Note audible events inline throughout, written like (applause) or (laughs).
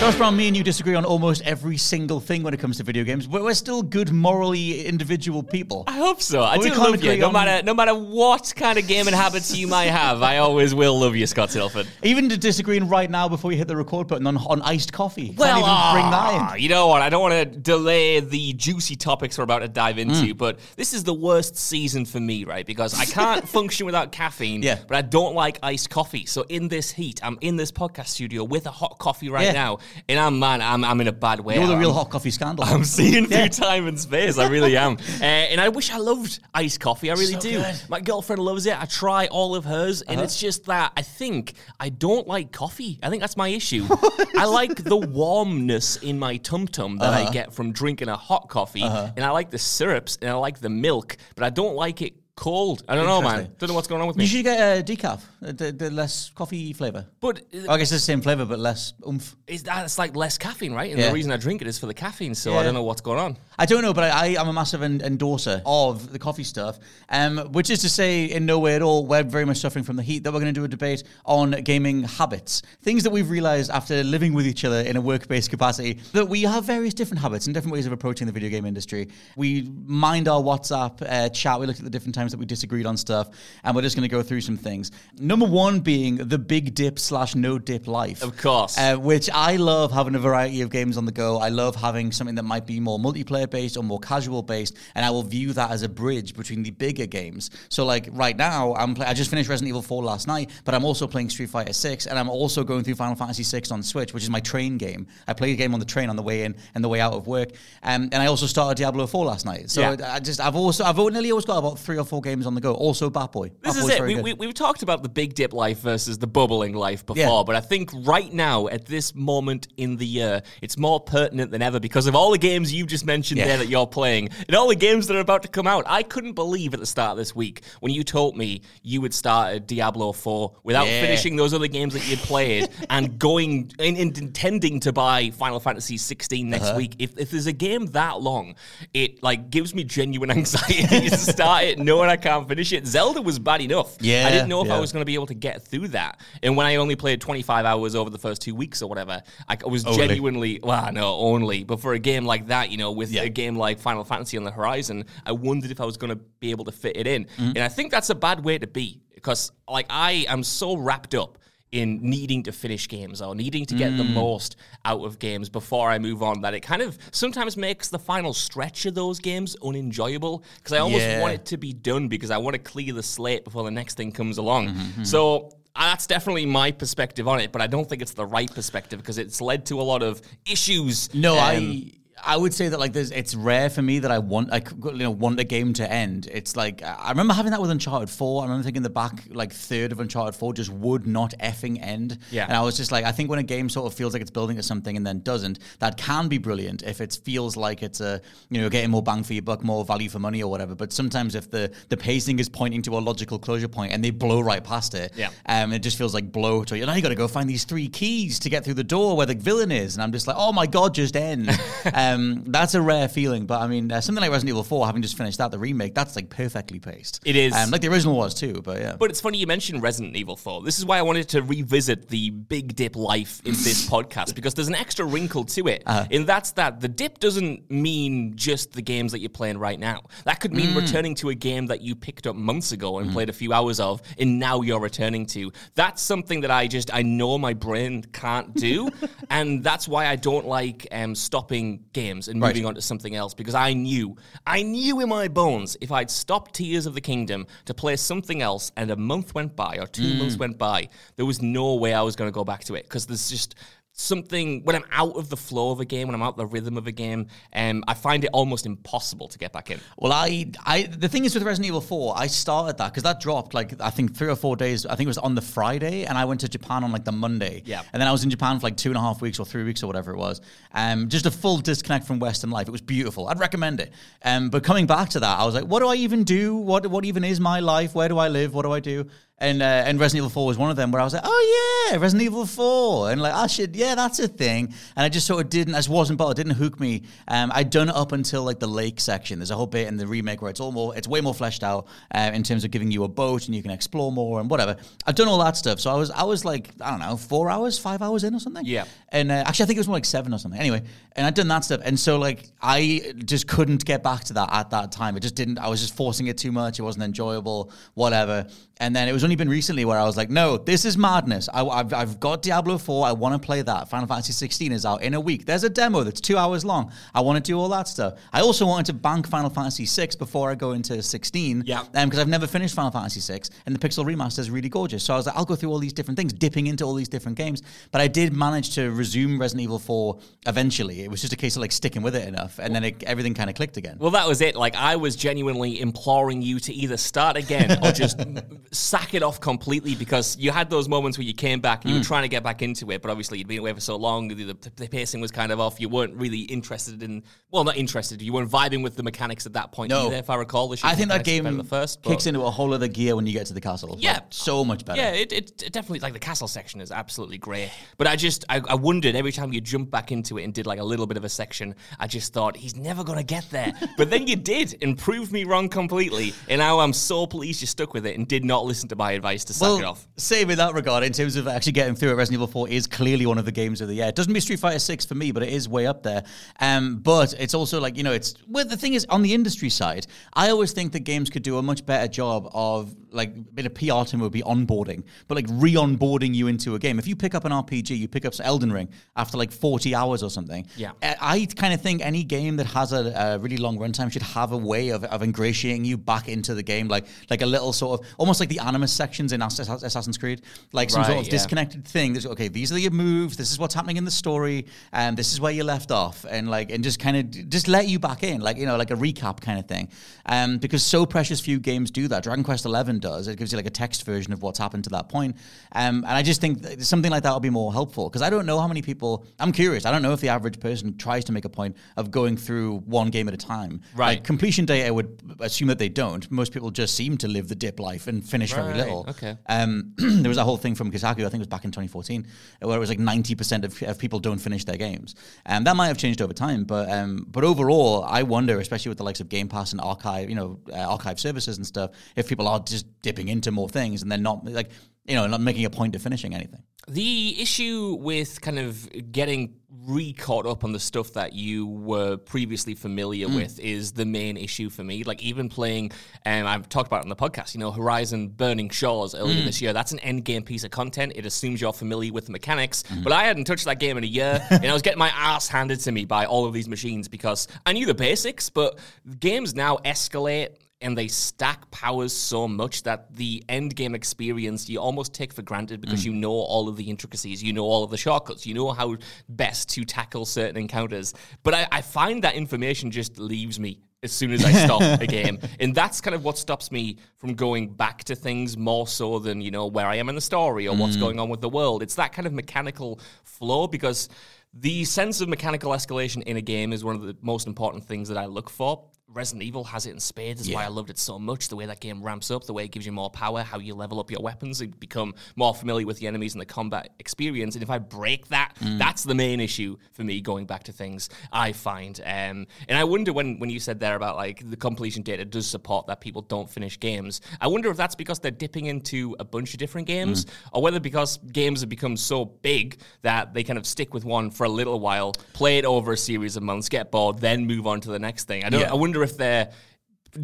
Josh Brown, me and you disagree on almost every single thing when it comes to video games, but we're still good, morally individual people. I hope so. I But do love you. No on- matter no matter what kind of gaming habits you might have, I always will love you, Scott Tilford. Even to disagreeing right now before we hit the record button on, on iced coffee. Well, even bring that in. you know what? I don't want to delay the juicy topics we're about to dive Mm. into, but this is the worst season for me, right? Because I can't (laughs) function without caffeine, Yeah. but I don't like iced coffee. So in this heat, I'm in this podcast studio with a hot coffee right Yeah. now, and I'm man, I'm, I'm in a bad way. You're the I'm- real hot coffee scandal. I'm seeing through Yeah. time and space. I really am. (laughs) uh, and I wish I loved iced coffee. I really So do. good. My girlfriend loves it. I try all of hers. Uh-huh. And it's just that I think I don't like coffee. I think that's my issue. (laughs) I like the warmness in my tum tum that Uh-huh. I get from drinking a hot coffee. And I like the syrups and I like the milk, but I don't like it cold. I don't know, man. Interesting. Don't know what's going on with me. You should get a decaf, uh, the, the less coffee flavour. But I guess it's the same flavour, but less oomph. is that it's like less caffeine, right? And Yeah. the reason I drink it is for the caffeine. So I Yeah. don't know what's going on. I don't know, but I, I am a massive en- endorser of the coffee stuff, um, which is to say, in no way at all, we're very much suffering from the heat. That we're going to do a debate on gaming habits, things that we've realised after living with each other in a work-based capacity that we have various different habits and different ways of approaching the video game industry. We mind our WhatsApp uh, chat. We looked at the different times that we disagreed on stuff, and we're just going to go through some things. Number one being the big dip slash no dip life, Of course. Uh, which I love having a variety of games on the go. I love having something that might be more multiplayer based or more casual based, and I will view that as a bridge between the bigger games. So, like right now, I'm play- I just finished Resident Evil 4 last night, but I'm also playing Street Fighter 6, and I'm also going through Final Fantasy 6 on Switch, which is my train game. I play the game on the train on the way in and the way out of work, um, and I also started Diablo 4 last night. So Yeah. I just I've also I've nearly always got about three or four games on the go. Also, Bat Boy. This Bat is it. We, good. we, we've talked about the big dip life versus the bubbling life before, Yeah. but I think right now, at this moment in the year, it's more pertinent than ever because of all the games you just mentioned Yeah. there that you're playing and all the games that are about to come out. I couldn't believe at the start of this week when you told me you would start at Diablo 4 without Yeah. finishing those other games that you'd played (laughs) and going and, and intending to buy Final Fantasy 16 next Uh-huh. week. If, if there's a game that long, it like gives me genuine (laughs) anxiety to start it knowing I can't finish it. Zelda was bad enough. Yeah, I didn't know if I was going to be able to get through that. And when I only played 25 hours over the first two weeks or whatever, I was Only. genuinely, well, no, only. But for a game like that, you know, with Yeah. a game like Final Fantasy on the horizon, I wondered if I was going to be able to fit it in. Mm-hmm. And I think that's a bad way to be because, like, I am so wrapped up in needing to finish games or needing to get the Mm. most out of games before I move on that it kind of sometimes makes the final stretch of those games unenjoyable because I almost Yeah. want it to be done because I want to clear the slate before the next thing comes along. Mm-hmm, So uh, that's definitely my perspective on it, but I don't think it's the right perspective because it's led to a lot of issues. No, um, I I would say that like there's it's rare for me that I want I you know want a game to end. It's like I remember having that with Uncharted 4. I remember thinking the back like third of Uncharted 4 just would not effing end. Yeah. And I was just like I think when a game sort of feels like it's building to something and then doesn't, that can be brilliant if it feels like it's a you know getting more bang for your buck, more value for money or whatever. But sometimes if the the pacing is pointing to a logical closure point and they blow right past it, Yeah. um, it just feels like blow to you. Now you got to go find these three keys to get through the door where the villain is, and I'm just like, oh my god, just end. um, (laughs) Um, that's a rare feeling, but I mean, uh, something like Resident Evil 4, having just finished that, the remake, that's like perfectly paced. It is. Um, like the original was too, but yeah. But it's funny you mentioned Resident Evil 4. This is why I wanted to revisit the big dip life in this (laughs) podcast because there's an extra wrinkle to it. Uh-huh. And that's that the dip doesn't mean just the games that you're playing right now. That could mean Mm. returning to a game that you picked up months ago and played a few hours of and now you're returning to. That's something that I just I know my brain can't do. (laughs) and that's why I don't like um, stopping games and Right. moving on to something else because I knew, I knew in my bones if I'd stopped Tears of the Kingdom to play something else and a month went by or two mm. months went by, there was no way I was going to go back to it because there's just something when I'm out of the flow of a game, when I'm out of the rhythm of a game, um, I find it almost impossible to get back in. Well, I, I, the thing is with Resident Evil 4, I started that because that dropped like I think three or four days. I think it was on the Friday, and I went to Japan on like the Monday. Yeah. And then I was in Japan for like two and a half weeks or three weeks or whatever it was. Um, just a full disconnect from Western life. It was beautiful. I'd recommend it. Um, but coming back to that, I was like, what do I even do? What, what even is my life? Where do I live? What do I do? And uh, and Resident Evil 4 was one of them where I was like, oh yeah, Resident Evil 4. And like, I should, yeah, that's a thing. And I just sort of didn't, I just wasn't bothered, it didn't hook me. Um, I'd done it up until like the lake section. There's a whole bit in the remake where it's all more, it's way more fleshed out uh, in terms of giving you a boat and you can explore more and whatever. I've done all that stuff. So I was, I was like, I don't know, four hours, five hours in or something. Yeah. And uh, actually, I think it was more like seven or something. Anyway, and I'd done that stuff. And so, like, I just couldn't get back to that at that time. It just didn't, I was just forcing it too much. It wasn't enjoyable, whatever. And then it was only been recently where I was like, no, this is madness. I, have I've got Diablo 4. I want to play that. Final Fantasy 16 is out in a week. There's a demo that's two hours long. I want to do all that stuff. I also wanted to bank Final Fantasy 6 before I go into 16. Yeah. Um, because I've never finished Final Fantasy 6, and the Pixel Remaster is really gorgeous. So I was like, I'll go through all these different things, dipping into all these different games. But I did manage to resume Resident Evil 4 eventually. It was just a case of like sticking with it enough, and then it, everything kind of clicked again. Well, that was it. Like, I was genuinely imploring you to either start again or just (laughs) sack it off completely because you had those moments where you came back and you were hmm. trying to get back into it, but obviously you'd been away for so long, the, the, the pacing was kind of off. You weren't really interested in, well, not interested, you weren't vibing with the mechanics at that point No. either, if I recall. The I think that game the first, kicks into a whole other gear when you get to the castle. Yeah. Like, so much better. Yeah, it, it, it definitely like the castle section is absolutely great. But I just I, I wondered every time you jumped back into it and did like a little bit of a section, I just thought he's never gonna get there. (laughs) but then you did and proved me wrong completely. And now I'm so pleased you stuck with it and did not listen to my advice to suck it off. Same in that regard, in terms of actually getting through it, Resident Evil 4 is clearly one of the games of the year. It doesn't be Street Fighter 6 for me, but it is way up there. Um, but it's also like, you know, it's, well, the thing is, on the industry side, I always think that games could do a much better job of, like, a bit of PR term would be onboarding, but like re onboarding you into a game. If you pick up an RPG, you pick up Elden Ring after like 40 hours or something. Yeah. I I kind of think any game that has a, a really long runtime should have a way of, of ingratiating you back into the game, like like a little sort of almost like the animus sections in Assassin's Creed, like some sort of yeah. disconnected thing. There's, okay, these are your moves. This is what's happening in the story, and this is where you left off, and like and just kind of just let you back in, like you know, like a recap kind of thing. Um, because so precious few games do that. Dragon Quest XI does. It gives you like a text version of what's happened to that point. Um, and I just think something like that would be more helpful because I don't know how many people. I'm curious. I don't know if the average person tries to make a point of going through one game at a time. Right. Like completion date, I would assume that they don't. Most people just seem to live the dip life and finish very little. okay. Um, (clears throat) there was a whole thing from Kotaku, I think it was back in 2014, where it was like 90% of, of people don't finish their games. And that might have changed over time, but um, but overall, I wonder, especially with the likes of Game Pass and archive, you know, uh, archive services and stuff, if people are just dipping into more things and they're not like, you know, not making a point of finishing anything. The issue with kind of getting re caught up on the stuff that you were previously familiar hmm. with is the main issue for me. Like even playing, and I've talked about it on the podcast, you know, Horizon Burning Shores earlier hmm. this year. That's an end game piece of content. It assumes you're familiar with the mechanics, hmm. but I hadn't touched that game in a year, (laughs) and I was getting my ass handed to me by all of these machines because I knew the basics, but games now escalate and they stack powers so much that the end game experience you almost take for granted because mm. you know all of the intricacies, you know all of the shortcuts, you know how best to tackle certain encounters. But I, I find that information just leaves me as soon as I stop (laughs) a game. And that's kind of what stops me from going back to things more so than, you know, where I am in the story or what's mm. going on with the world. It's that kind of mechanical flow because the sense of mechanical escalation in a game is one of the most important things that I look for. Resident Evil has it in spades. That's why I loved it so much. The way that game ramps up, the way it gives you more power, how you level up your weapons, you become more familiar with the enemies and the combat experience. And if I break that, Mm. that's the main issue for me going back to things I find. Um, and I wonder when, when you said there about like the completion data does support that people don't finish games. I wonder if that's because they're dipping into a bunch of different games Mm. or whether because games have become so big that they kind of stick with one for a little while, play it over a series of months, get bored, then move on to the next thing. I don't. Yeah. I wonder if they're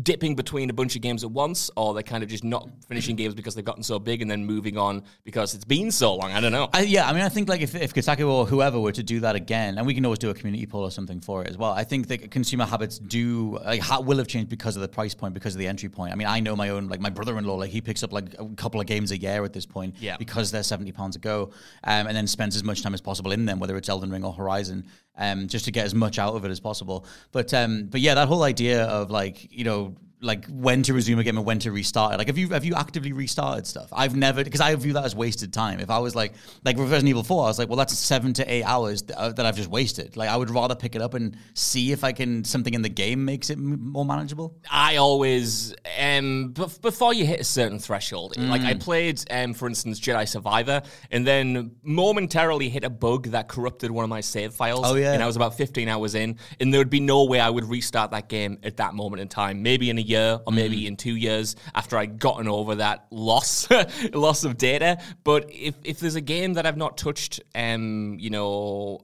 dipping between a bunch of games at once, or they're kind of just not finishing games because they've gotten so big and then moving on because it's been so long. I don't know. I, yeah, I mean, I think like if, if Kotaku or whoever were to do that again, and we can always do a community poll or something for it as well. I think that consumer habits do like ha- will have changed because of the price point, because of the entry point. I mean, I know my own like my brother-in-law, like he picks up like a couple of games a year at this point, Yeah. because they're seventy pounds a go, um, and then spends as much time as possible in them, whether it's Elden Ring or Horizon, um, just to get as much out of it as possible. But um, but yeah, that whole idea of like you know like when to resume a game and when to restart it. Like, have you have you actively restarted stuff? I've never because I view that as wasted time. If I was like like Resident Evil Four, I was like, well, that's seven to eight hours uh, that I've just wasted. Like, I would rather pick it up and see if I can something in the game makes it m- more manageable. I always, um, bef- before you hit a certain threshold, like I played, um, for instance, Jedi Survivor, and then momentarily hit a bug that corrupted one of my save files. Oh, yeah. And I was about 15 hours in, and there would be no way I would restart that game at that moment in time. Maybe in a year, or maybe in two years after I'd gotten over that loss, (laughs) loss of data. But if, if there's a game that I've not touched, um, you know,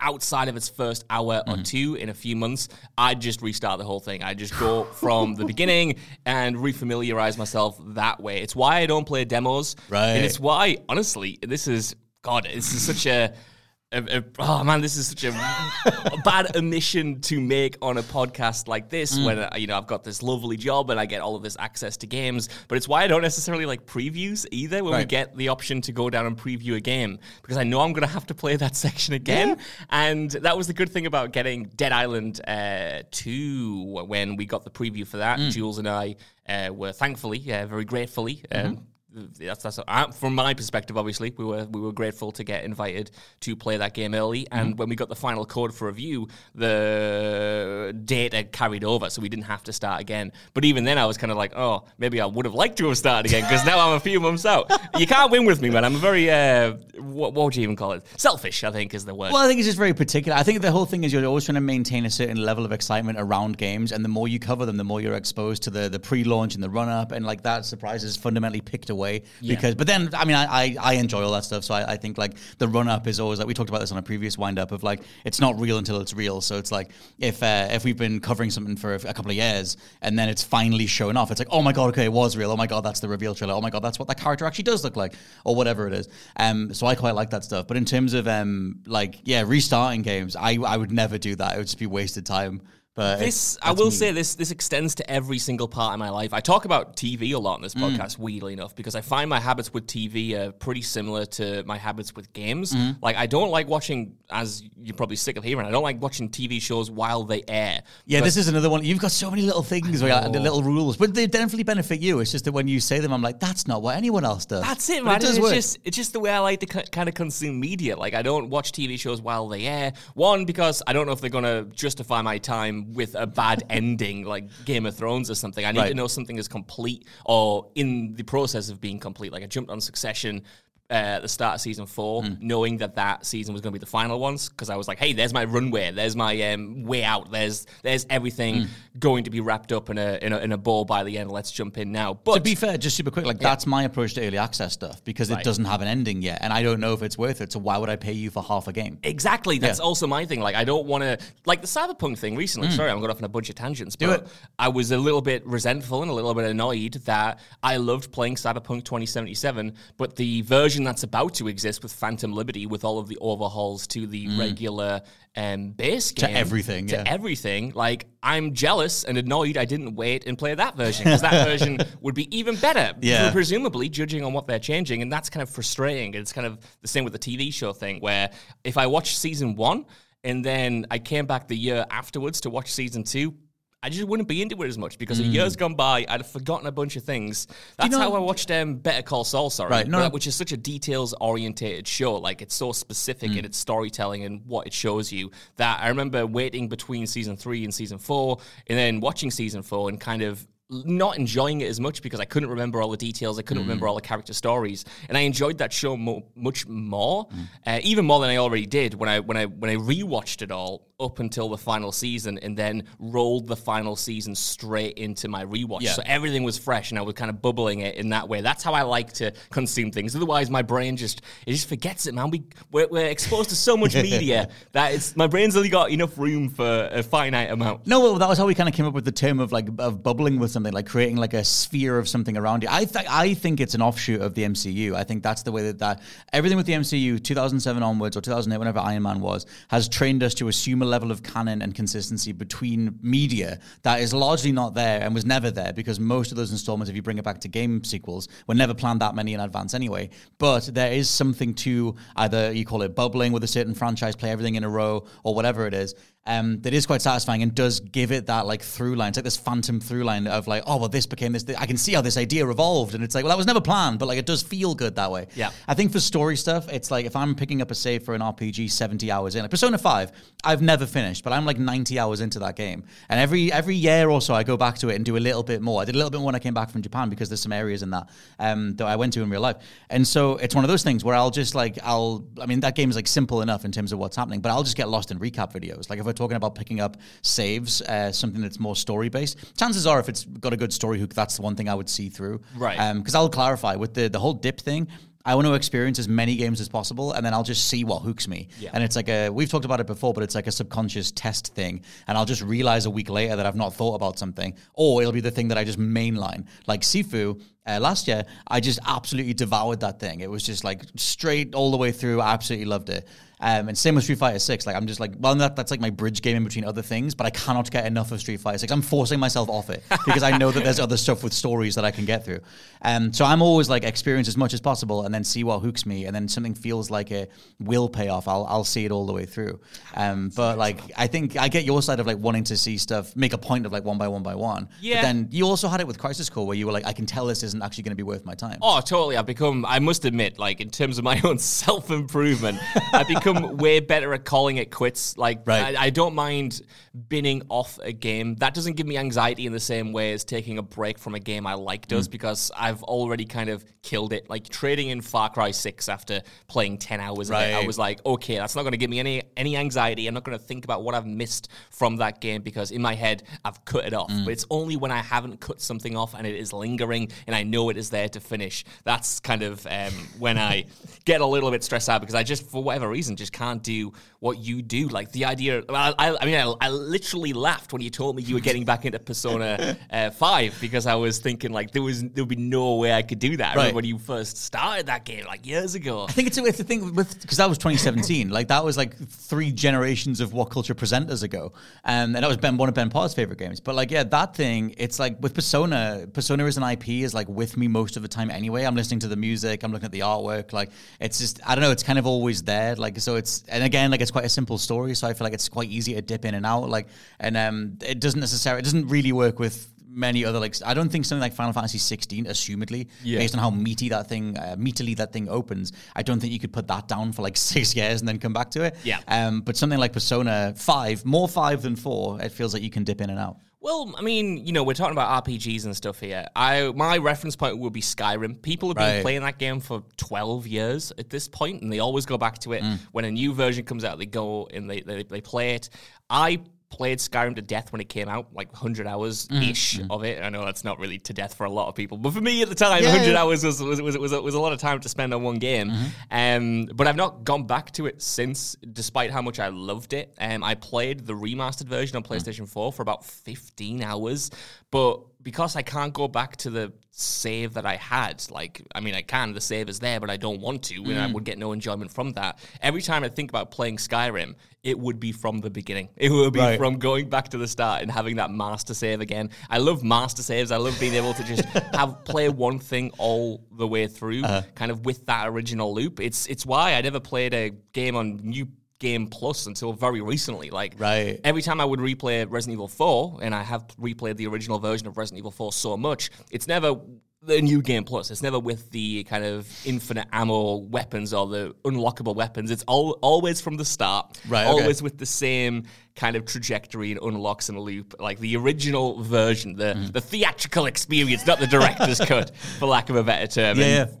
outside of its first hour or two in a few months, I'd just restart the whole thing. I'd just go (laughs) from the beginning and refamiliarize myself that way. It's why I don't play demos. Right. And it's why, honestly, this is, God, this is such a. a- a- oh man, this is such a, a bad omission to make on a podcast like this when uh, you know I've got this lovely job and I get all of this access to games. But it's why I don't necessarily like previews either when we get the option to go down and preview a game because I know I'm going to have to play that (laughs) section again. And that was the good thing about getting Dead Island uh, 2 when we got the preview for that. Jules and I uh, were thankfully, uh, very gratefully. Um, that's that's uh, from my perspective. Obviously, we were we were grateful to get invited to play that game early, and when we got the final code for review, the data carried over, so we didn't have to start again. But even then, I was kind of like, oh, maybe I would have liked to have started again because now I'm a few months out. (laughs) You can't win with me, man. I'm a very uh, what, what would you even call it? Selfish, I think, is the word. Well, I think it's just very particular. I think the whole thing is you're always trying to maintain a certain level of excitement around games, and the more you cover them, the more you're exposed to the the pre-launch and the run-up, and like that surprise is fundamentally picked away. Because, but then, I mean, I, I I enjoy all that stuff, so I, I think like the run-up is always like we talked about this on a previous wind-up of like it's not real until it's real. So it's like if uh, if we've been covering something for a, a couple of years and then it's finally showing off, it's like oh my god, okay, it was real. Oh my god, that's the reveal trailer. Oh my god, that's what that character actually does look like, or whatever it is. Um, so I quite like that stuff. But in terms of um, like yeah, restarting games, I I would never do that. It would just be wasted time. But This, I will me. say, this this extends to every single part of my life. I talk about TV a lot in Mm. this podcast, weirdly enough, because I find my habits with TV are pretty similar to my habits with games. Mm-hmm. Like, I don't like watching, as you're probably sick of hearing, I don't like watching TV shows while they air. Yeah, this is another one. You've got so many little things, where you're the little rules, but they definitely benefit you. It's just that when you say them, I'm like, that's not what anyone else does. That's it, man. It it's work. just it's just the way I like to kind of consume media. Like I don't watch TV shows while they air. One because I don't know if they're gonna justify my time with a bad (laughs) ending, like Game of Thrones or something. I need Right. to know something is complete or in the process of being complete. Like I jumped on Succession. Uh, at the start of season four, Hmm. knowing that that season was going to be the final ones, because I was like, "Hey, there's my runway, there's my um, way out, there's there's everything Hmm. going to be wrapped up in a, in a in a ball by the end. Let's jump in now." But to be fair, just super quick, like that's my approach to early access stuff because it Right. doesn't have an ending yet, and I don't know if it's worth it. So why would I pay you for half a game? Exactly. That's Yeah. also my thing. Like, I don't want to like the cyberpunk thing recently. Sorry, I'm going off on a bunch of tangents. Do but it. I was a little bit resentful and a little bit annoyed that I loved playing Cyberpunk 2077, but the version that's about to exist with Phantom Liberty, with all of the overhauls to the regular um, base game, To everything, to yeah. everything. Like, I'm jealous and annoyed I didn't wait and play that version because that (laughs) version would be even better. Yeah. presumably judging on what they're changing and that's kind of frustrating it's kind of the same with the tv show thing where if i watched season one and then i came back the year afterwards to watch season two I just wouldn't be into it as much because in years gone by, I'd have forgotten a bunch of things. That's Mm. know- how I watched um, Better Call Saul, sorry, Right, no. which is such a details orientated show. Like it's so specific Mm. in its storytelling and what it shows you that I remember waiting between season three and season four, and then watching season four and kind of not enjoying it as much because I couldn't remember all the details. I couldn't Mm. remember all the character stories, and I enjoyed that show mo- much more, Mm. uh, even more than I already did when I when I when I rewatched it all up until the final season, and then rolled the final season straight into my rewatch. Yeah. So everything was fresh, and I was kind of bubbling it in that way. That's how I like to consume things. Otherwise, my brain just it just forgets it, man. We we're, we're exposed to so much (laughs) media that it's my brain's only got enough room for a finite amount. No, well, that was how we kind of came up with the term of like of bubbling with something, like creating like a sphere of something around you. I th- I think it's an offshoot of the MCU. I think that's the way that that everything with the MCU, 2007 onwards or 2008, whenever Iron Man was, has trained us to assume a level of canon and consistency between media that is largely not there and was never there because most of those installments, if you bring it back to game sequels, were never planned that many in advance anyway. But there is something to either you call it bubbling with a certain franchise, play everything in a row, or whatever it is um, that is quite satisfying and does give it that like through line. It's like this phantom through line of like, oh well, this became this. I can see how this idea evolved, and it's like, well, that was never planned, but like it does feel good that way. Yeah. I think for story stuff, it's like if I'm picking up a save for an RPG, seventy hours in, like Persona Five, I've never finished, but I'm like ninety hours into that game, and every every year or so I go back to it and do a little bit more. I did a little bit more when I came back from Japan because there's some areas in that um, that I went to in real life, and so it's one of those things where I'll just like I'll. I mean, that game is like simple enough in terms of what's happening, but I'll just get lost in recap videos. Like if we're talking about picking up saves, uh, something that's more story based, chances are if it's got a good story hook, that's the one thing I would see through. Right. Because I'll clarify with the the whole dip thing. I want to experience as many games as possible, and then I'll just see what hooks me. Yeah. And it's like a we've talked about it before, but it's like a subconscious test thing, and I'll just realize a week later that I've not thought about something, or it'll be the thing that I just mainline. Like Sifu, uh, last year, I just absolutely devoured that thing. It was just like straight all the way through. I absolutely loved it. Um, and same with Street Fighter Six. Like I'm just like, well, that, that's like my bridge game in between other things, but I cannot get enough of Street Fighter Six. I'm forcing myself off it (laughs) because I know that there's other stuff with stories that I can get through. Um, so I'm always like experience as much as possible and then see what hooks me, and then something feels like it will pay off. I'll I'll see it all the way through. Um, but like I think I get your side of like wanting to see stuff, make a point of like one by one by one. Yeah. But then you also had it with Crisis Core where you were like, I can tell this isn't actually going to be worth my time. Oh, totally. I've become, I must admit, like, in terms of my (laughs) own self improvement, I've become way better at calling it quits. Like, Right. I, I don't mind binning off a game. That doesn't give me anxiety in the same way as taking a break from a game I like Mm. does because I've already kind of killed it. Like, trading in Far Cry 6 after playing 10 hours of it, I was like, okay, that's not going to give me any, any anxiety. I'm not going to think about what I've missed from that game because in my head, I've cut it off. Mm. But it's only when I haven't cut something off and it is lingering and I know it is there to finish. That's kind of um, when I (laughs) get a little bit stressed out because I just, for whatever reason, just can't do what you do. Like the idea, I, I, I mean, I, I literally laughed when you told me you were getting back into Persona (laughs) uh, 5 because I was thinking like there was, there would be no way I could do that. Right. when you first started that game like years ago. I think it's, it's the thing with because that was 2017. like that was like three generations of what culture presenters ago, um, and that was Ben one of Ben Parr's favorite games. But like, yeah, that thing. It's like with Persona. Persona is an IP is like with me most of the time anyway. I'm listening to the music. I'm looking at the artwork. Like it's just I don't know. It's kind of always there. Like so it's and again like it's quite a simple story. So I feel like it's quite easy to dip in and out. Like and um, it doesn't necessarily it doesn't really work with many other like I don't think something like Final Fantasy 16, assumedly, Yeah. based on how meaty that thing, uh, meatily that thing opens, I don't think you could put that down for like (laughs) six years and then come back to it. Yeah. Um, but something like Persona Five, more five than four, it feels like you can dip in and out. Well, I mean, you know, we're talking about RPGs and stuff here. I my reference point would be Skyrim. People have been Right. playing that game for twelve years at this point, and they always go back to it Mm. when a new version comes out. They go and they they, they play it. I played Skyrim to death when it came out, like 100 hours Mm. ish of it. I know that's not really to death for a lot of people, but for me at the time, Yeah, 100 yeah. hours was was, was, was, a, was a lot of time to spend on one game. Um, but I've not gone back to it since, despite how much I loved it. Um, I played the remastered version on PlayStation 4 for about 15 hours, but because I can't go back to the save that I had, like, I mean, I can, the save is there, but I don't want to, and I would mm. get no enjoyment from that. Every time I think about playing Skyrim, it would be from the beginning. It would be Right. from going back to the start and having that master save again. I love master saves. I love being able to just (laughs) have play one thing all the way through, uh-huh. kind of with that original loop. It's it's why I never played a game on new game plus until very recently. Like, Right. every time I would replay Resident Evil 4, and I have replayed the original version of Resident Evil 4 so much, it's never the new game plus. It's never with the kind of infinite ammo weapons or the unlockable weapons. It's all always from the start. Right, okay. Always with the same kind of trajectory and unlocks in a loop. Like the original version, the, Mm-hmm. the theatrical experience, not the director's (laughs) cut, for lack of a better term. Yeah, And yeah.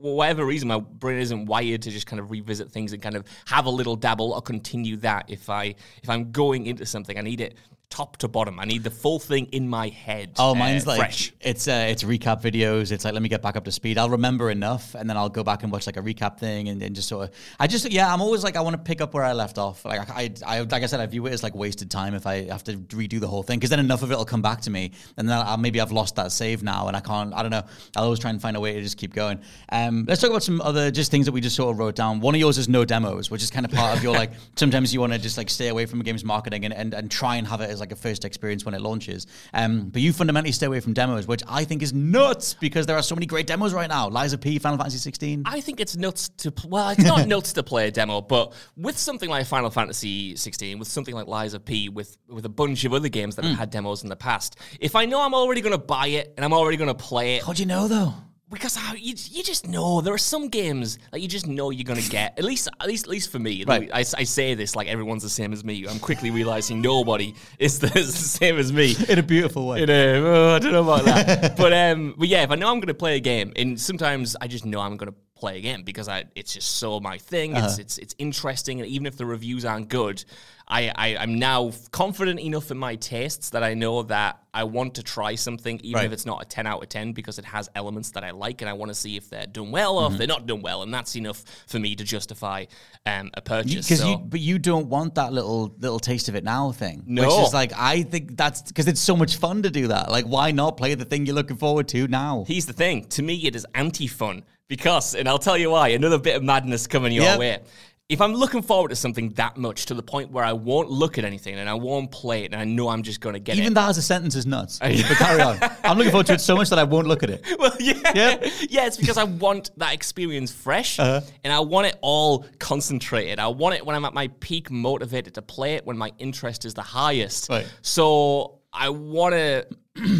For whatever reason, my brain isn't wired to just kind of revisit things and kind of have a little dabble or continue that. If I if I'm going into something, I need it top to bottom. I need the full thing in my head. Oh, uh, mine's like fresh. it's uh, it's recap videos. It's like let me get back up to speed. I'll remember enough, and then I'll go back and watch like a recap thing, and, and just sort of. I just yeah, I'm always like I want to pick up where I left off. Like I, I like I said, I view it as like wasted time if I have to redo the whole thing because then enough of it will come back to me, and then I'll, maybe I've lost that save now, and I can't. I don't know. I'll always try and find a way to just keep going. Um, let's talk about some other just things that we just sort of wrote down. One of yours is no demos, which is kind of part of your like. (laughs) Sometimes you want to just like stay away from a game's marketing and, and and try and have it as like a first experience when it launches. Um, but you fundamentally stay away from demos, which I think is nuts because there are so many great demos right now. Lies of P, Final Fantasy 16. I think it's nuts to well, it's not (laughs) nuts to play a demo, but with something like Final Fantasy 16, with something like Lies of P, with with a bunch of other games that Hmm. have had demos in the past, if I know I'm already going to buy it and I'm already going to play it, how do you know though? Because I, you, you just know there are some games that you just know you're gonna get. At least, at least, at least for me. Right. I, I say this like everyone's the same as me. I'm quickly realizing nobody is the, (laughs) is the same as me. In a beautiful way. In a, oh, I don't know about that. (laughs) but um, but yeah, if I know I'm gonna play a game, and sometimes I just know I'm gonna play a game because I it's just so my thing. Uh-huh. It's it's it's interesting, and even if the reviews aren't good, I, I I'm now confident enough in my tastes that I know that I want to try something, even Right. if it's not a 10 out of 10, because it has elements that I like, and I want to see if they're done well or Mm-hmm. if they're not done well, and that's enough for me to justify um, a purchase. Because so. you, but you don't want that little little taste of it now thing. No. which is like I think that's because it's so much fun to do that. Like, why not play the thing you're looking forward to now? Here's the thing. To me, it is anti-fun because, and I'll tell you why. Another bit of madness coming your Yep. way. If I'm looking forward to something that much to the point where I won't look at anything and I won't play it and I know I'm just going to get it. Even it. that as a sentence is nuts. (laughs) but carry on. I'm looking forward to it so much that I won't look at it. (laughs) well, yeah, Yeah, (laughs) yeah. It's because I want that experience fresh, Uh-huh. and I want it all concentrated. I want it when I'm at my peak, motivated to play it when my interest is the highest. Right. So I want (clears throat) to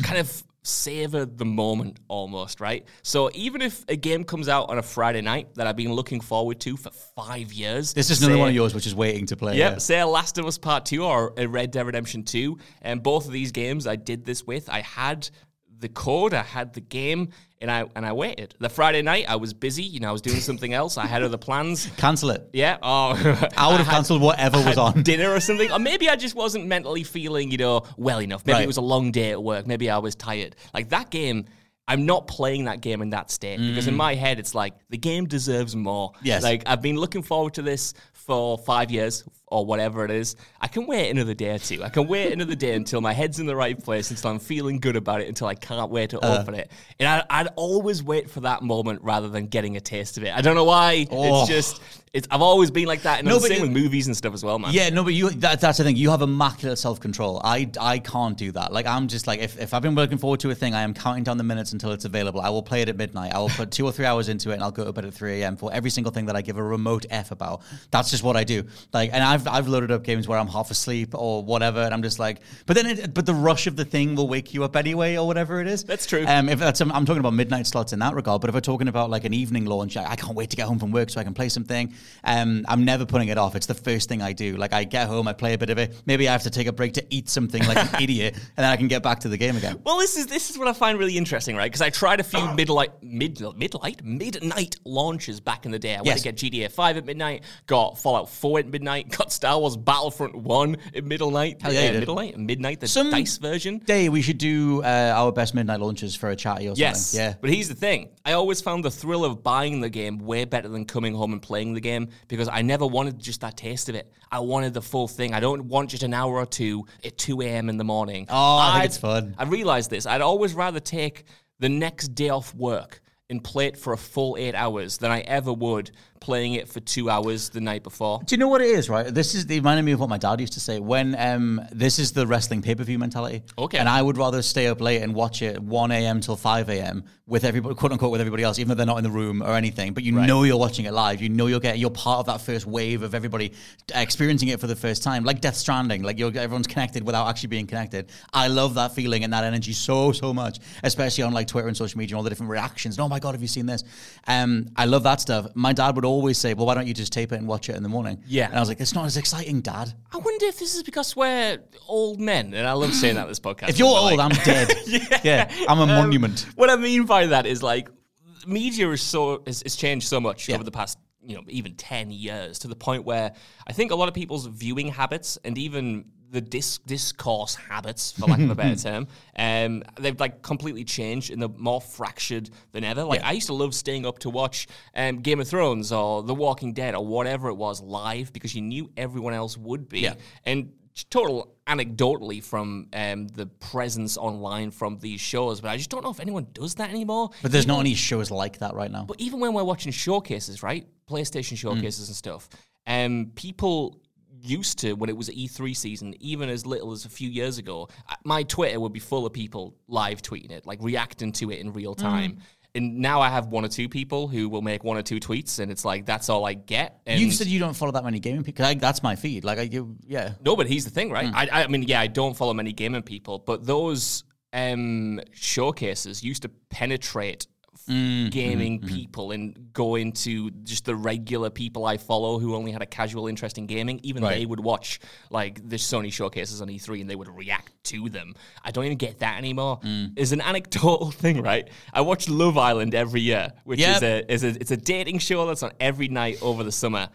kind of savor the moment almost, right? So even if a game comes out on a Friday night that I've been looking forward to for five years, This is another say- one of yours, which is waiting to play. Yep, yeah. say a Last of Us Part 2 or a Red Dead Redemption 2. And both of these games I did this with. I had the code, I had the game, and I and I waited. The Friday night I was busy, you know, I was doing something else. I had other plans. (laughs) Cancel it. Yeah. Oh, (laughs) I would have cancelled whatever was on. (laughs) dinner or something. Or maybe I just wasn't mentally feeling, you know, well enough. Maybe Right. it was a long day at work. Maybe I was tired. Like that game, I'm not playing that game in that state because in my head it's like the game deserves more. Mm. Yes. Like I've been looking forward to this for five years or whatever it is. I can wait another day or two. I can wait another day until my head's in the right place, until I'm feeling good about it, until I can't wait to Uh. open it. And I, I'd always wait for that moment rather than getting a taste of it. I don't know why. Oh. It's just, it's. I've always been like that. And No, the same it- with movies and stuff as well, man. Yeah, no, but you that, that's the thing. You have immaculate self control. I I can't do that. Like I'm just like if, if I've been looking forward to a thing, I am counting down the minutes until it's available. I will play it at midnight. I will put two or three hours into it and I'll go to bed at three AM for every single thing that I give a remote F about. That's just what I do. Like and I've I've loaded up games where I'm half asleep or whatever, and I'm just like but then it, but the rush of the thing will wake you up anyway or whatever it is. That's true. Um if that's I'm talking about midnight slots in that regard, but if we're talking about like an evening launch, I, I can't wait to get home from work so I can play something. Um I'm never putting it off. It's the first thing I do. Like I get home, I play a bit of it. Maybe I have to take a break to eat something like an (laughs) idiot, and then I can get back to the game again. Well, this is this is what I find really interesting, right? Because I tried a few (coughs) midnight, mid, midnight, midnight launches back in the day. I went Yes. to get GTA Five at midnight, got Fallout Four at midnight, (laughs) got Star Wars Battlefront One at midnight. Hell yeah, uh, did. midnight, midnight, the Some dice version. Day we should do uh, our best midnight launches for a chatty or something. Yes. Yeah. But here's the thing. I always found the thrill of buying the game way better than coming home and playing the game because I never wanted just that taste of it. I wanted the full thing. I don't want just an hour or two at 2 a.m. in the morning. Oh, I think I'd- it's fun. I realized this. I'd always rather take the next day off work and play it for a full eight hours than I ever would playing it for two hours the night before. Do you know what it is, right? This is it reminded me of what my dad used to say when um, this is the wrestling pay per view mentality. Okay. And I would rather stay up late and watch it 1 a.m. till 5 a.m. with everybody, quote unquote, with everybody else, even though they're not in the room or anything. But you know you're watching it live. You know you're getting, you're part of that first wave of everybody experiencing it for the first time, like Death Stranding. Like you're, everyone's connected without actually being connected. I love that feeling and that energy so, so much, especially on like Twitter and social media and all the different reactions. And, oh my God, have you seen this? Um, I love that stuff. My dad would always say, well, why don't you just tape it and watch it in the morning? Yeah. And I was like, it's not as exciting, dad. I wonder if this is because we're old men, and I love saying that this podcast. If you're old, like- I'm dead. (laughs) yeah. I'm a um, monument. What I mean by that is like media is so has, has changed so much Yeah. over the past you know even 10 years to the point where I think a lot of people's viewing habits and even the dis- discourse habits, for lack of a better (laughs) term, um, they've like completely changed and they're more fractured than ever. Like I used to love staying up to watch um, Game of Thrones or The Walking Dead or whatever it was live because you knew everyone else would be. Yeah. And total anecdotally from um, the presence online from these shows, but I just don't know if anyone does that anymore. But there's not any shows like that right now. But even when we're watching showcases, right, PlayStation showcases and stuff, um, people used to when it was E3 season, even as little as a few years ago, my Twitter would be full of people live tweeting it, like reacting to it in real time. And now I have one or two people who will make one or two tweets, and it's like that's all I get. And you said you don't follow that many gaming people. That's my feed. Like, I, you, yeah. No, but here's the thing, right? I, I mean, yeah, I don't follow many gaming people, but those um, showcases used to penetrate Mm, gaming mm-hmm. people and go into just the regular people I follow who only had a casual interest in gaming. Even Right. they would watch like the Sony showcases on E3 and they would react to them. I don't even get that anymore. Mm. It's an anecdotal (laughs) thing, right? I watch Love Island every year, which Yep. is a is a it's a dating show that's on every night over the summer.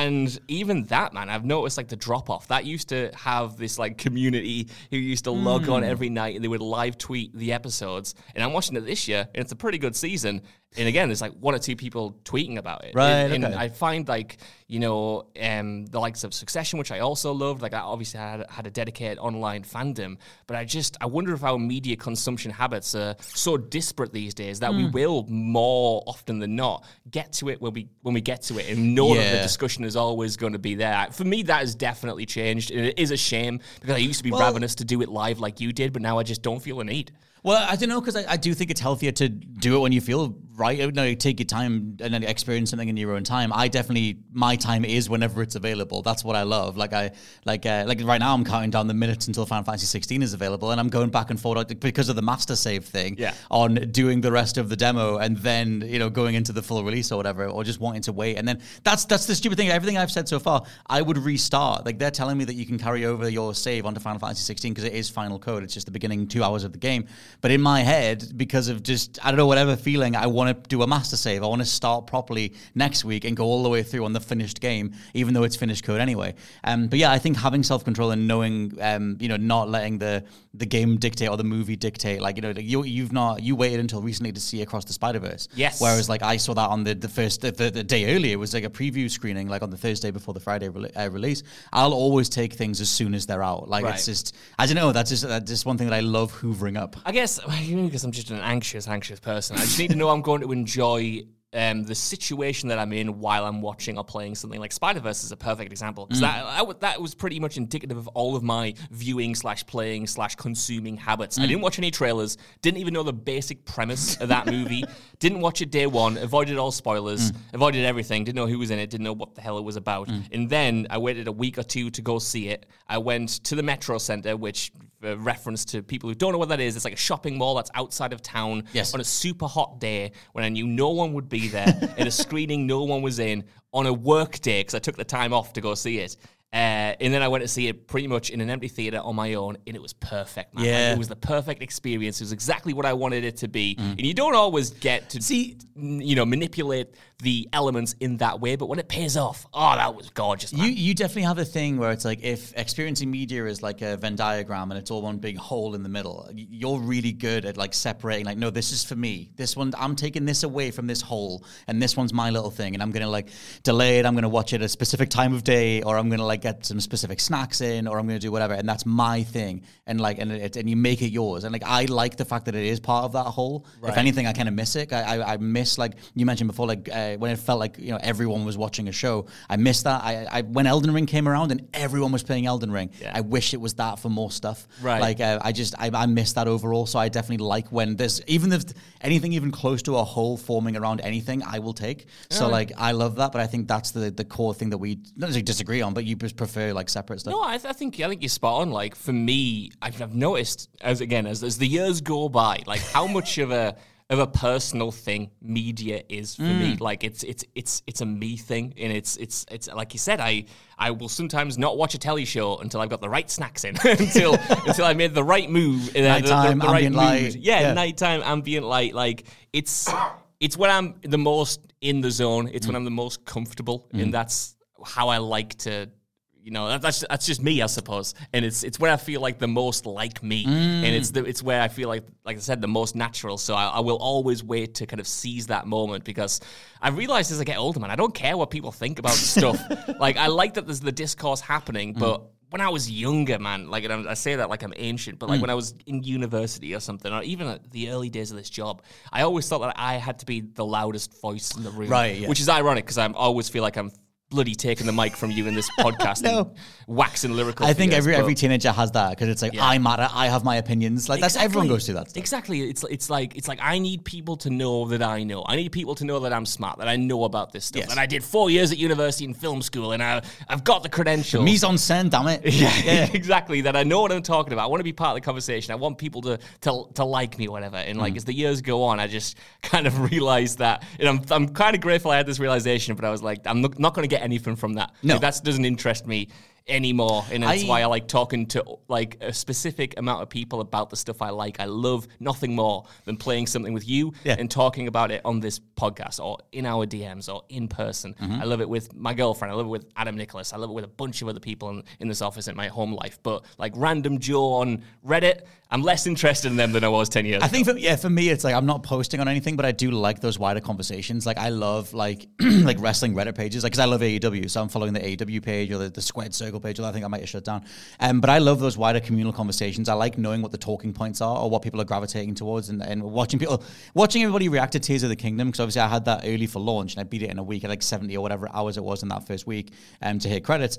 And even that, man, I've noticed like the drop off. That used to have this like community who used to log Hmm. on every night and they would live tweet the episodes. And I'm watching it this year, and it's a pretty good season. And again, there's like one or two people tweeting about it. Right, And, and. I find like, you know, um, the likes of Succession, which I also loved. Like I obviously had, had a dedicated online fandom, but I just, I wonder if our media consumption habits are so disparate these days that Hmm. we will more often than not get to it when we, when we get to it and know that the discussion is always going to be there. For me, that has definitely changed. And it is a shame because I used to be Well- ravenous to do it live like you did, but now I just don't feel a need. Well, I don't know because I, I do think it's healthier to do it when you feel right. You know, take your time and then experience something in your own time. I definitely my time is whenever it's available. That's what I love. Like I like uh, like right now I'm counting down the minutes until Final Fantasy 16 is available, and I'm going back and forth because of the master save thing. Yeah. On doing the rest of the demo and then you know going into the full release or whatever, or just wanting to wait. And then that's that's the stupid thing. Everything I've said so far, I would restart. Like they're telling me that you can carry over your save onto Final Fantasy 16 because it is final code. It's just the beginning two hours of the game. But in my head, because of just I don't know whatever feeling, I want to do a master save. I want to start properly next week and go all the way through on the finished game, even though it's finished code anyway. Um, but yeah, I think having self control and knowing, um, you know, not letting the the game dictate or the movie dictate. Like you know, like, you you've not you waited until recently to see Across the Spider Verse. Yes. Whereas like I saw that on the the first the, the, the day earlier. It was like a preview screening, like on the Thursday before the Friday rele- uh, release. I'll always take things as soon as they're out. Like Right. it's just I don't know. That's just that's just one thing that I love hoovering up. I guess (laughs) because I'm just an anxious, anxious person. I just need to know I'm going to enjoy um, the situation that I'm in while I'm watching or playing something. Like Spider Verse is a perfect example because that I w- that was pretty much indicative of all of my viewing slash playing slash consuming habits. I didn't watch any trailers. Didn't even know the basic premise of that movie. (laughs) didn't watch it day one. Avoided all spoilers. Avoided everything. Didn't know who was in it. Didn't know what the hell it was about. And then I waited a week or two to go see it. I went to the Metrocentre, which uh, reference to people who don't know what that is. It's like a shopping mall that's outside of town Yes. on a super hot day when I knew no one would be there in a screening no one was in on a work day because I took the time off to go see it. Uh, and then I went to see it pretty much in an empty theater on my own, and it was perfect, man. Like, it was the perfect experience. It was exactly what I wanted it to be. And you don't always get to See- you know, manipulate the elements in that way, but when it pays off, oh, that was gorgeous. Man. You you definitely have a thing where it's like if experiencing media is like a Venn diagram and it's all one big hole in the middle, you're really good at like separating. Like, no, this is for me. This one, I'm taking this away from this hole, and this one's my little thing, and I'm gonna like delay it. I'm gonna watch it at a specific time of day, or I'm gonna like get some specific snacks in, or I'm going to do whatever, and that's my thing, and like, and it, and you make it yours, and like, I like the fact that it is part of that whole. If anything, I kind of miss it. I, I, I miss like you mentioned before, like uh, when it felt like you know everyone was watching a show. I miss that. I, I when Elden Ring came around and everyone was playing Elden Ring. I wish it was that for more stuff. Right. Like uh, I just I, I miss that overall. So I definitely like when there's even if anything even close to a whole forming around anything, I will take. So like I love that, but I think that's the the core thing that we not necessarily disagree on, but you just prefer like separate stuff. No, I, th- I think I think you're spot on. Like for me, I've, I've noticed as again as as the years go by, like how much of a of a personal thing media is for me. Mm. Like it's it's it's it's a me thing, and it's it's it's like you said. I I will sometimes not watch a telly show until I've got the right snacks in, (laughs) until until I made the right move, uh, the- the, Nighttime, the, right ambient mood. light. Yeah, Yeah. nighttime ambient light. Like it's it's when I'm the most in the zone. It's when mm. I'm the most comfortable, and mm. that's how I like to. You know, that's that's just me, I suppose, and it's it's where I feel like the most like me, mm. and it's the it's where I feel like, like I said, the most natural. So I, I will always wait to kind of seize that moment because I realize as I get older, man, I don't care what people think about (laughs) stuff. like I like that there's the discourse happening, mm. but when I was younger, man, like and I'm- say that like I'm ancient, but like mm. when I was in university or something, or even at the early days of this job, I always thought that I had to be the loudest voice in the room, Right, yeah. Which is ironic because I always feel like I'm bloody taking the mic from you in this podcast (laughs) No. and waxing lyrical. I think figures, every every teenager has that because it's like Yeah. I matter, I have my opinions. Like that's everyone goes through that. Stuff. Exactly. It's it's like it's like I need people to know that I know. I need people to know that I'm smart, that I know about this stuff. Yes. And I did four years at university in film school, and I I've got the credentials. Mise en scène, damn it. (laughs) Yeah, (laughs) exactly. That I know what I'm talking about. I want to be part of the conversation. I want people to to, to like me, whatever. And Mm. like as the years go on, I just kind of realized that. And I'm I'm kind of grateful I had this realization. But I was like, I'm not, not going to get anything from that. No. Like, that doesn't interest me anymore. And that's I- why I like talking to like a specific amount of people about the stuff I like. I love nothing more than playing something with you Yeah. and talking about it on this podcast or in our DMs or in person. Mm-hmm. I love it with my girlfriend. I love it with Adam Nicholas. I love it with a bunch of other people in, in this office in my home life. But like random Joe on Reddit, I'm less interested in them than I was 10 years I ago. think for yeah, for me it's like I'm not posting on anything, but I do like those wider conversations. Like I love like (clears throat) like wrestling Reddit pages, like because I love AEW, so I'm following the AEW page or the, the Squared Circle page. Although I think I might have shut down. Um, but I love those wider communal conversations. I like knowing what the talking points are or what people are gravitating towards, and, and watching people watching everybody react to Tears of the Kingdom. Because obviously I had that early for launch, and I beat it in a week at like 70 or whatever hours it was in that first week. Um, to hit credits.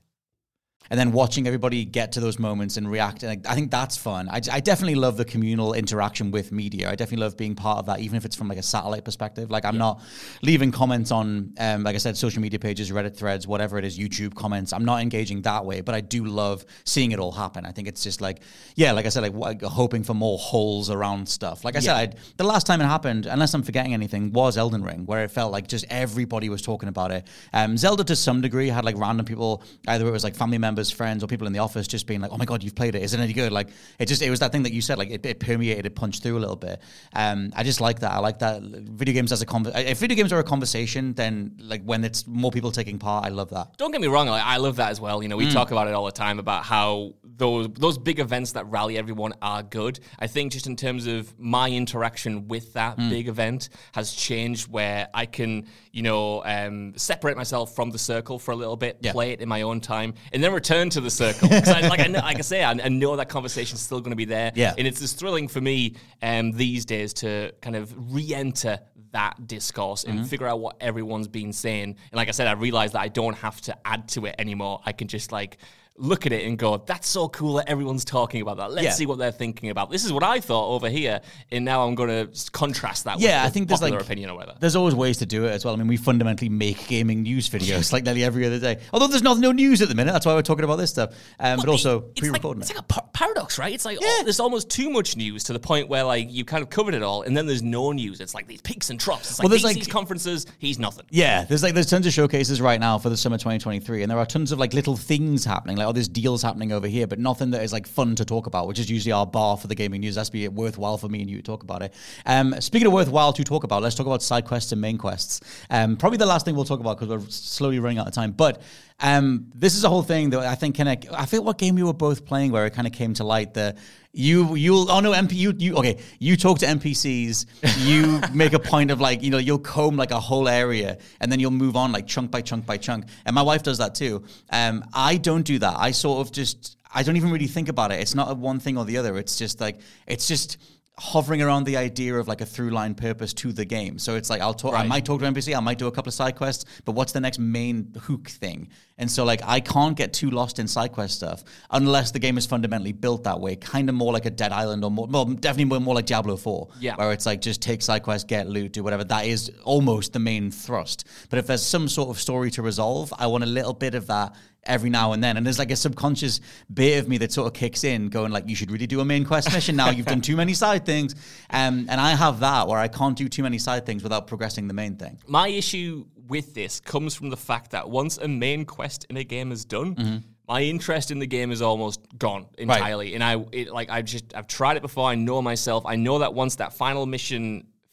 And then watching everybody get to those moments and react. And I, I think that's fun. I, I definitely love the communal interaction with media. I definitely love being part of that, even if it's from like a satellite perspective. Like I'm not leaving comments on, um, like I said, social media pages, Reddit threads, whatever it is, YouTube comments. I'm not engaging that way, but I do love seeing it all happen. I think it's just like, yeah, like I said, like, like hoping for more holes around stuff. Like I said, I'd, the last time it happened, unless I'm forgetting anything, was Elden Ring, where it felt like just everybody was talking about it. Um, Zelda to some degree had like random people, either it was like family members, friends, or people in the office just being like, "Oh my god, you've played it! Is it any good?" Like it just it was that thing that you said, like it, it permeated, it punched through a little bit. Um, I just like that. I like that video games as a conver- if video games are a conversation, then like when it's more people taking part, I love that. Don't get me wrong, like, I love that as well. You know, we talk about it all the time about how those those big events that rally everyone are good. I think just in terms of my interaction with that big event has changed where I can, you know, um, separate myself from the circle for a little bit, Yeah. play it in my own time, and then return to the circle. (laughs) I, like, I like I say, I, I know that conversation is still going to be there. Yeah. And it's just thrilling for me um, these days to kind of re-enter that discourse and figure out what everyone's been saying. And like I said, I realized that I don't have to add to it anymore. I can just like look at it and go, "That's so cool that everyone's talking about that. Let's Yeah. see what they're thinking about. This is what I thought over here, and now I'm going to contrast that. Yeah, I with think there's like opinion or whatever. There's always ways to do it as well. I mean, we fundamentally make gaming news videos like nearly every other day. Although there's not no news at the minute, that's why we're talking about this stuff. Um, but also it's like, pre-recording it's it. like a par- paradox, right? It's like oh, there's almost too much news to the point where like you kind of covered it all, and then there's no news. It's like these peaks and troughs. It's like Well, there's, these, like- these conferences, he's nothing. Yeah, there's like there's tons of showcases right now for the summer 2023, and there are tons of like little things happening, like oh, there's deals happening over here, but nothing that is like fun to talk about, which is usually our bar for the gaming news. That's be worthwhile for me and you to talk about it. Um, speaking of worthwhile to talk about, let's talk about side quests and main quests. Um, probably the last thing we'll talk about because we're slowly running out of time, but. Um, this is a whole thing that I think kind of. I feel what game you were both playing where it kind of came to light that you you'll oh no MP you you okay you talk to NPCs you (laughs) make a point of like you know you'll comb like a whole area and then you'll move on like chunk by chunk by chunk and my wife does that too. Um, I don't do that. I sort of just I don't even really think about it. It's not one thing or the other. It's just like it's just hovering around the idea of like a through line purpose to the game. So it's like I'll talk, I might talk to NPC, I might do a couple of side quests, but what's the next main hook thing? And so like I can't get too lost in side quest stuff unless the game is fundamentally built that way, kind of more like a Dead Island or more, well, definitely more, more like Diablo 4, Yeah. where it's like just take side quests, get loot, do whatever. That is almost the main thrust. But if there's some sort of story to resolve, I want a little bit of that every now and then. And there's like a subconscious bit of me that sort of kicks in, going like, you should really do a main quest mission now. You've done too many side things. Um, and I have that where I can't do too many side things without progressing the main thing. My issue with this comes from the fact that once a main quest in a game is done, Mm-hmm. my interest in the game is almost gone entirely. And I it, like I just I've tried it before. I know myself. I know that once that final mission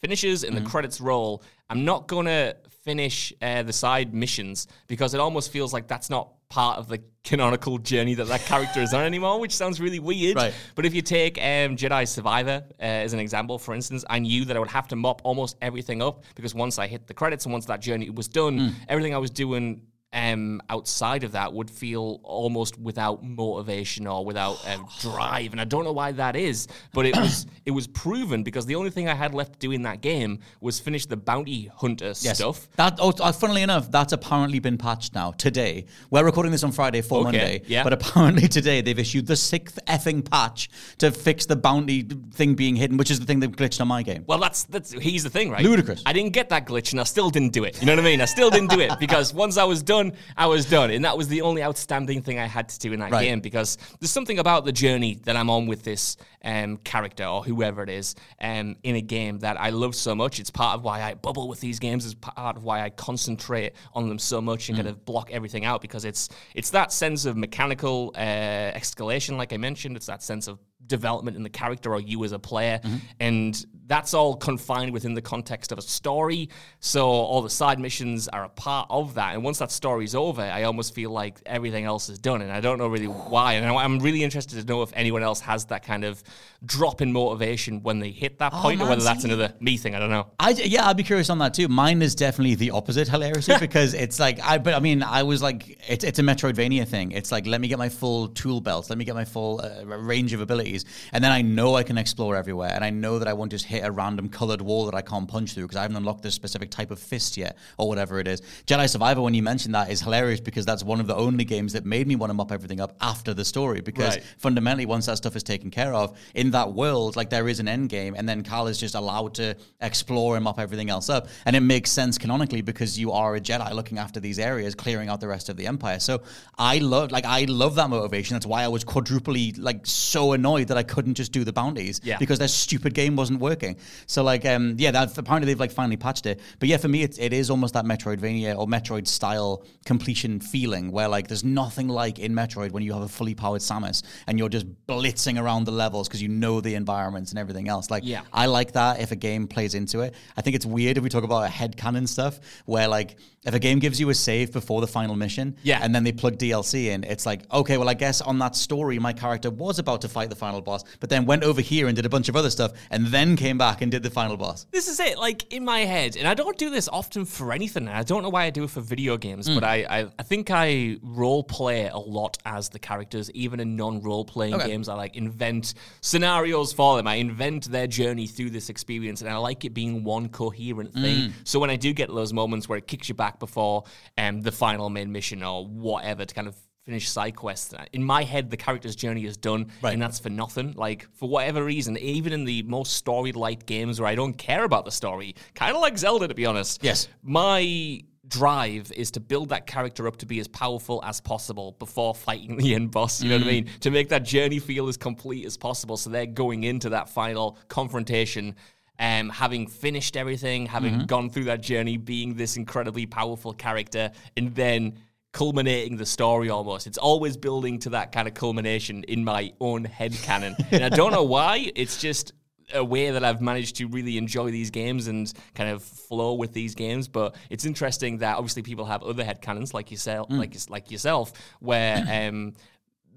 finishes and Mm-hmm. the credits roll, I'm not gonna finish uh, the side missions because it almost feels like that's not part of the canonical journey that that character is on anymore, which sounds really weird. Right. But if you take um, Jedi Survivor uh, as an example, for instance, I knew that I would have to mop almost everything up because once I hit the credits and once that journey was done, everything I was doing um, outside of that would feel almost without motivation or without um, drive, and I don't know why that is. But it was (coughs) it was proven because the only thing I had left to do in that game was finish the bounty hunter stuff. That, oh, uh, funnily enough, that's apparently been patched now today. We're recording this on Friday for Okay, Monday, yeah. but apparently today they've issued the sixth effing patch to fix the bounty thing being hidden, which is the thing that glitched on my game. Well, that's that's he's the thing, right? Ludicrous. I didn't get that glitch, and I still didn't do it. You know what I mean? I still didn't do it because once I was done, I was done, and that was the only outstanding thing I had to do in that Right. game. Because there's something about the journey that I'm on with this um, character or whoever it is um, in a game that I love so much. It's part of why I bubble with these games. It's part of why I concentrate on them so much and kind of block everything out because it's it's that sense of mechanical uh, escalation, like I mentioned. It's that sense of development in the character or you as a player. And that's all confined within the context of a story. So all the side missions are a part of that. And once that story's over, I almost feel like everything else is done. And I don't know really why. And I- I'm really interested to know if anyone else has that kind of drop in motivation when they hit that point or man, whether that's see- another me thing. I don't know. I yeah, I'd be curious on that too. Mine is definitely the opposite hilarity (laughs) because it's like I but I mean I was like it's it's a Metroidvania thing. It's like let me get my full tool belt, let me get my full uh, range of abilities, and then I know I can explore everywhere, and I know that I won't just hit hit a random colored wall that I can't punch through because I haven't unlocked this specific type of fist yet or whatever it is. Jedi Survivor, when you mentioned that, is hilarious because that's one of the only games that made me want to mop everything up after the story because Right. fundamentally, once that stuff is taken care of in that world, like there is an end game, and then Cal is just allowed to explore and mop everything else up, and it makes sense canonically because you are a Jedi looking after these areas, clearing out the rest of the Empire. So I love, like, I love that motivation. That's why I was quadruply like so annoyed that I couldn't just do the bounties Yeah. because their stupid game wasn't working. So like, um, yeah, that apparently they've like finally patched it. But yeah, for me, it's, it is almost that Metroidvania or Metroid style completion feeling where like there's nothing like in Metroid when you have a fully powered Samus and you're just blitzing around the levels because you know the environments and everything else. Like, Yeah. I like that if a game plays into it. I think it's weird if we talk about a headcanon stuff where like if a game gives you a save before the final mission, Yeah. and then they plug DLC in, it's like, okay, well, I guess on that story, my character was about to fight the final boss, but then went over here and did a bunch of other stuff, and then came back and did the final boss. This is it, like in my head, and I don't do this often for anything. I don't know why I do it for video games, but I, I, I think I role play a lot as the characters, even in non-role playing Okay. games. I like invent scenarios for them. I invent their journey through this experience, and I like it being one coherent thing. So when I do get those moments where it kicks you back before um, the final main mission or whatever to kind of finish side quests. In my head, the character's journey is done, Right. and that's for nothing. Like for whatever reason, even in the most story-light games where I don't care about the story, kind of like Zelda, to be honest. Yes. my drive is to build that character up to be as powerful as possible before fighting (laughs) the end boss. You know what I mean? To make that journey feel as complete as possible, so they're going into that final confrontation. Um, having finished everything, having gone through that journey, being this incredibly powerful character, and then culminating the story almost. It's always building to that kind of culmination in my own head canon. (laughs) and I don't know why. It's just a way that I've managed to really enjoy these games and kind of flow with these games. But it's interesting that obviously people have other head canons like yourself, like like yourself, where (clears throat) um,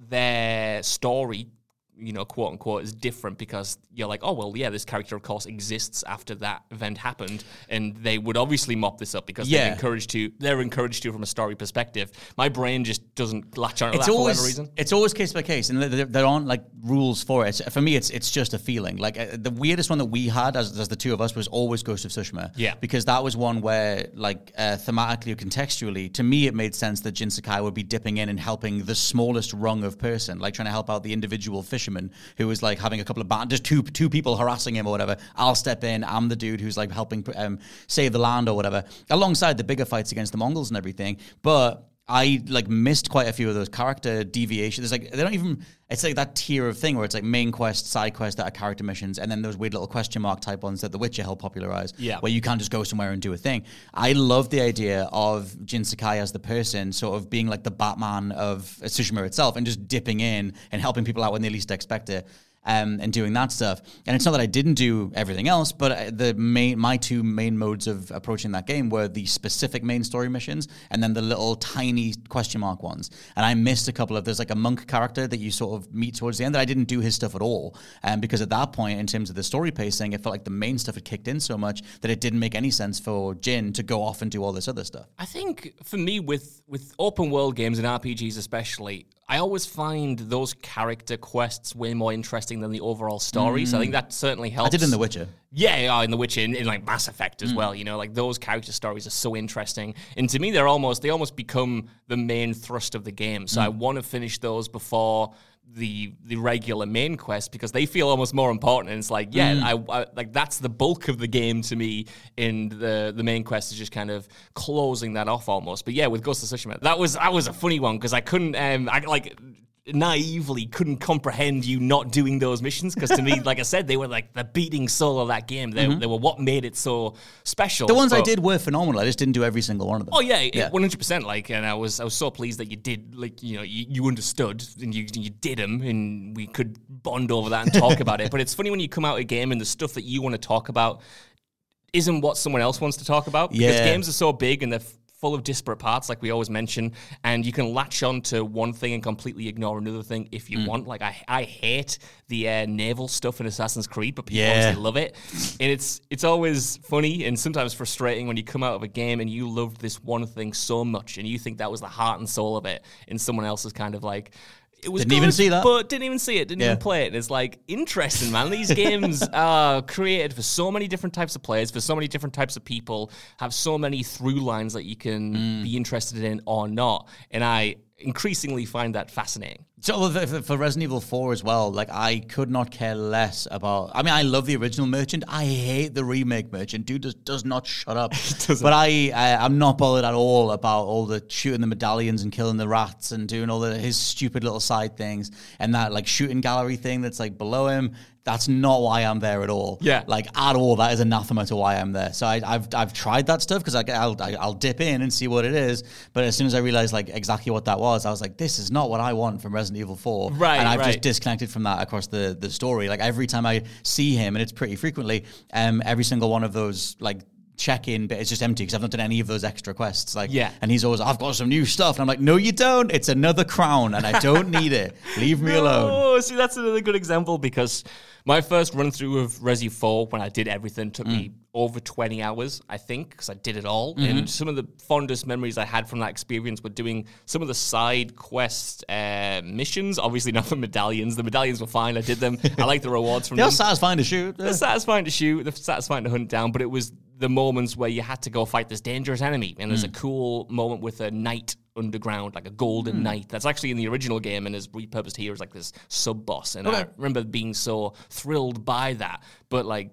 their story. You know, quote unquote, is different because you're like, oh well, yeah, this character of course exists after that event happened, and they would obviously mop this up because they're encouraged to. They're encouraged to from a story perspective. My brain just doesn't latch on to It's that for always whatever reason. it's always case by case, and there, there aren't like rules for it. For me, it's it's just a feeling. Like uh, the weirdest one that we had as, as the two of us was always Ghost of Tsushima. Yeah. because that was one where like uh, thematically or contextually, to me, it made sense that Jin Sakai would be dipping in and helping the smallest rung of person, like trying to help out the individual fisherman who was like having a couple of ba- just two two people harassing him or whatever. I'll step in. I'm the dude who's like helping um, save the land or whatever, alongside the bigger fights against the Mongols and everything. But I like missed quite a few of those character deviations. There's like they don't even. It's like that tier of thing where it's like main quest, side quest that are character missions, and then those weird little question mark type ones that The Witcher helped popularize. Yeah. where you can't just go somewhere and do a thing. I love the idea of Jin Sakai as the person, sort of being like the Batman of Tsushima itself, and just dipping in and helping people out when they least expect it. Um, and doing that stuff, and it's not that I didn't do everything else, but the main, my two main modes of approaching that game were the specific main story missions, and then the little tiny question mark ones. And I missed a couple of. There's like a monk character that you sort of meet towards the end that I didn't do his stuff at all, um, because at that point, in terms of the story pacing, it felt like the main stuff had kicked in so much that it didn't make any sense for Jin to go off and do all this other stuff. I think for me, with with open world games and RPGs especially, I always find those character quests way more interesting than the overall story. So I think that certainly helps. I did in The Witcher. Yeah, yeah, in The Witcher, in, in like Mass Effect Mm. as well. You know, like those character stories are so interesting, and to me, they're almost they almost become the main thrust of the game. So I Mm. want to finish those before the the regular main quest because they feel almost more important. And it's like, yeah, Mm. I, I like that's the bulk of the game to me. And the the main quest is just kind of closing that off almost. But yeah, with Ghost of Tsushima, that was that was a funny one because I couldn't um I like naively couldn't comprehend you not doing those missions because to me (laughs) like i said they were like the beating soul of that game they, they were what made it so special Mm-hmm. The ones I did were phenomenal. I just didn't do every single one of them. Oh yeah, Yeah. one hundred percent. Like, and I was I was so pleased that you did. Like, you know, you, you understood and you you did them, and we could bond over that and talk about it. (laughs) But it's funny when you come out a game and the stuff that you want to talk about isn't what someone else wants to talk about because Yeah. games are so big and they're f- full of disparate parts, like we always mention, and you can latch on to one thing and completely ignore another thing if Mm. you want. Like I, I hate the uh, naval stuff in Assassin's Creed, but people Yeah. obviously love it, and it's it's always funny and sometimes frustrating when you come out of a game and you loved this one thing so much and you think that was the heart and soul of it, and someone else is kind of like it was Didn't even see that. but didn't even see it, didn't Yeah. even play it. And it's like interesting, man. These games (laughs) are created for so many different types of players, for so many different types of people, have so many through lines that you can Mm. be interested in or not. And I increasingly find that fascinating. So for, for Resident Evil 4 as well, like I could not care less about. I mean, I love the original Merchant. I hate the remake Merchant. Dude does, does not shut up. (laughs) but I, I I'm not bothered at all about all the shooting the medallions and killing the rats and doing all the his stupid little side things and that like shooting gallery thing that's like below him. That's not why I'm there at all. Yeah. like at all. That is anathema to why I'm there. So I, I've I've tried that stuff because I'll I'll dip in and see what it is. But as soon as I realized like exactly what that was, I was like, this is not what I want from Resident Evil 4. Right, And I've right. just disconnected from that across the the story. Like every time I see him, and it's pretty frequently, um, every single one of those like check in bit is just empty because I've not done any of those extra quests. Like, Yeah. And he's always, I've got some new stuff, and I'm like, no, you don't. It's another crown, and I don't need it. Leave me (laughs) alone. Oh, see, that's another good example because my first run through of Resi 4 when I did everything took me Mm. over 20 hours, I think, because I did it all. Mm-hmm. And some of the fondest memories I had from that experience were doing some of the side quest uh, missions. Obviously, not the medallions. The medallions were fine. I did them. I like the rewards from They're them. satisfying to shoot. They're satisfying to shoot, they're satisfying to hunt down, but it was the moments where you had to go fight this dangerous enemy. And Hmm. there's a cool moment with a knight underground, like a golden Hmm. knight. That's actually in the original game and is repurposed here as like this sub boss. And I remember being so thrilled by that. But like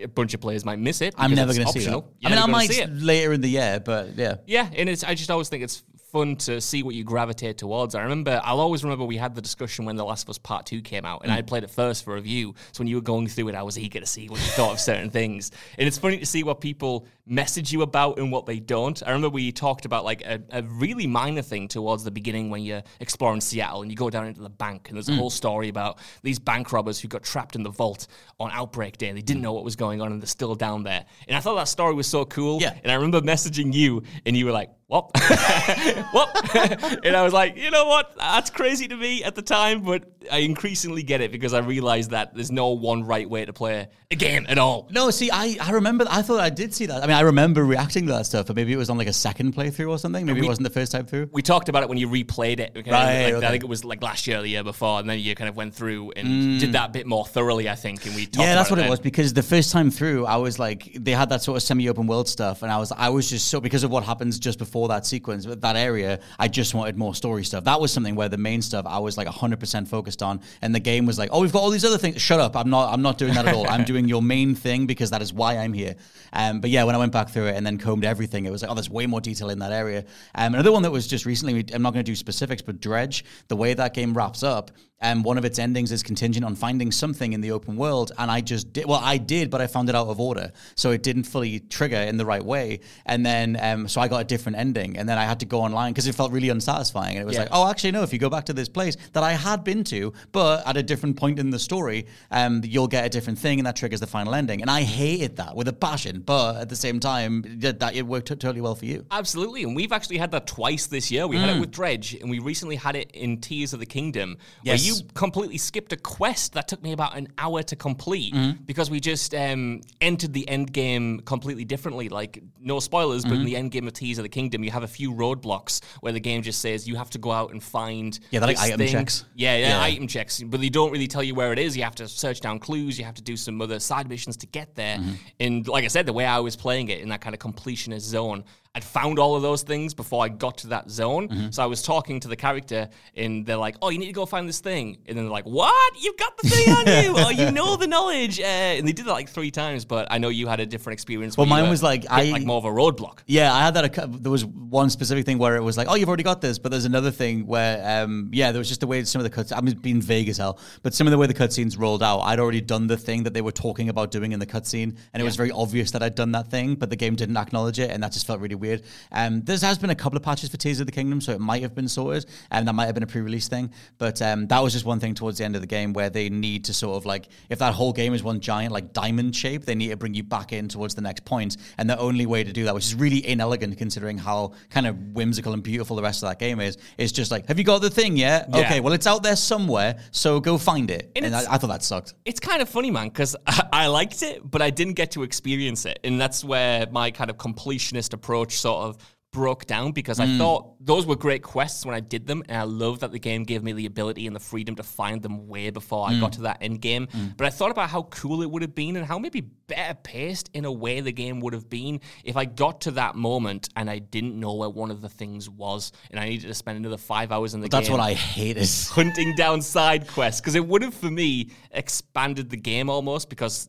a bunch of players might miss it. I'm never going to see optional. I mean, I might see it. later in the year, but yeah. Yeah, and it's I just always think it's fun to see what you gravitate towards. I remember I'll always remember we had the discussion when The Last of Us Part 2 came out and mm. I had played it first for review. So when you were going through it, I was eager to see what you thought of certain things. And it's funny to see what people message you about and what they don't. I remember we talked about like a, a really minor thing towards the beginning when you're exploring Seattle and you go down into the bank and there's a mm. whole story about these bank robbers who got trapped in the vault on outbreak day and they didn't mm. know what was going on and they're still down there. And I thought that story was so cool. Yeah. And I remember messaging you and you were like, what? (laughs) what? (laughs) and I was like, you know what? That's crazy to me at the time, but I increasingly get it because I realized that there's no one right way to play a game at all. No, see, I, I remember. I thought I did see that. I mean, I remember reacting to that stuff, but maybe it was on like a second playthrough or something. Maybe we- it wasn't the first time through. We talked about it when you replayed it. okay? Right, Like, okay. I think it was like last year or the year before, and then you kind of went through and mm. did that bit more thoroughly, I think. And we talked yeah, that's what it then. was. Because the first time through, I was like, they had that sort of semi-open world stuff, and I was, I was just so because of what happens just before that sequence, that area, I just wanted more story stuff. That was something where the main stuff I was like 100 percent focused on, and the game was like, oh, we've got all these other things. Shut up! I'm not, I'm not doing that at all. I'm doing your main thing because that is why I'm here. Um, but yeah, when I went back through it and then combed everything, it was like, oh, there's way more detail in that area. Um, another one that was just recently, I'm not going to do specifics, but Dredge, the way that game wraps up, and one of its endings is contingent on finding something in the open world. And I just did, well, I did, but I found it out of order. So it didn't fully trigger in the right way. And then, um, so I got a different ending. And then I had to go online because it felt really unsatisfying. And it was Yeah. like, oh, actually, no, if you go back to this place that I had been to, but at a different point in the story, um, you'll get a different thing and that triggers the final ending. And I hated that with a passion. But at the same time, that, that it worked t- totally well for you. Absolutely, and we've actually had that twice this year. We had it with Dredge, and we recently had it in Tears of the Kingdom, Yes. You completely skipped a quest that took me about an hour to complete because we just um, entered the end game completely differently. Like, no spoilers, but in the end game of Tears of the Kingdom, you have a few roadblocks where the game just says you have to go out and find. Yeah, they're like item thing. checks. Yeah, yeah, Yeah. item checks, but they don't really tell you where it is. You have to search down clues. You have to do some other side missions to get there. Mm-hmm. And like I said, the way I was playing it in that kind of completionist zone, I'd found all of those things before I got to that zone. Mm-hmm. So I was talking to the character, and they're like, "Oh, you need to go find this thing," and then they're like, "What? You've got the thing on you? Oh, you know the knowledge?" (laughs) Uh, and they did that like three times. But I know you had a different experience. Well, mine was like, hit, I- like more of a roadblock. Yeah, I had that. A, there was one specific thing where it was like, "Oh, you've already got this," but there's another thing where, um, yeah, there was just the way some of the cuts. I'm being vague as hell, but some of the way the cutscenes rolled out, I'd already done the thing that they were talking about doing in the cutscene, and it was very obvious that I'd done that thing, but the game didn't acknowledge it, and that just felt really weird. Um, there has been a couple of patches for Tears of the Kingdom, so it might have been sorted, and that might have been a pre-release thing, but um, that was just one thing towards the end of the game where they need to sort of like, if that whole game is one giant like diamond shape, they need to bring you back in towards the next point. point, and the only way to do that, which is really inelegant considering how kind of whimsical and beautiful the rest of that game is, is just like, have you got the thing yet? Yeah. Okay, well it's out there somewhere, so go find it. And And, I, I thought that sucked. it's kind of funny, man, because I, (laughs) I liked it, but I didn't get to experience it, and that's where my kind of completionist approach sort of broke down because I mm. thought those were great quests when I did them, and I love that the game gave me the ability and the freedom to find them way before I got mm. to that end game. Mm. But I thought about how cool it would have been and how maybe better paced in a way the game would have been if I got to that moment and I didn't know where one of the things was, and I needed to spend another five hours in the That's game That's what I hated. (laughs) hunting down side quests because it would have for me expanded the game almost because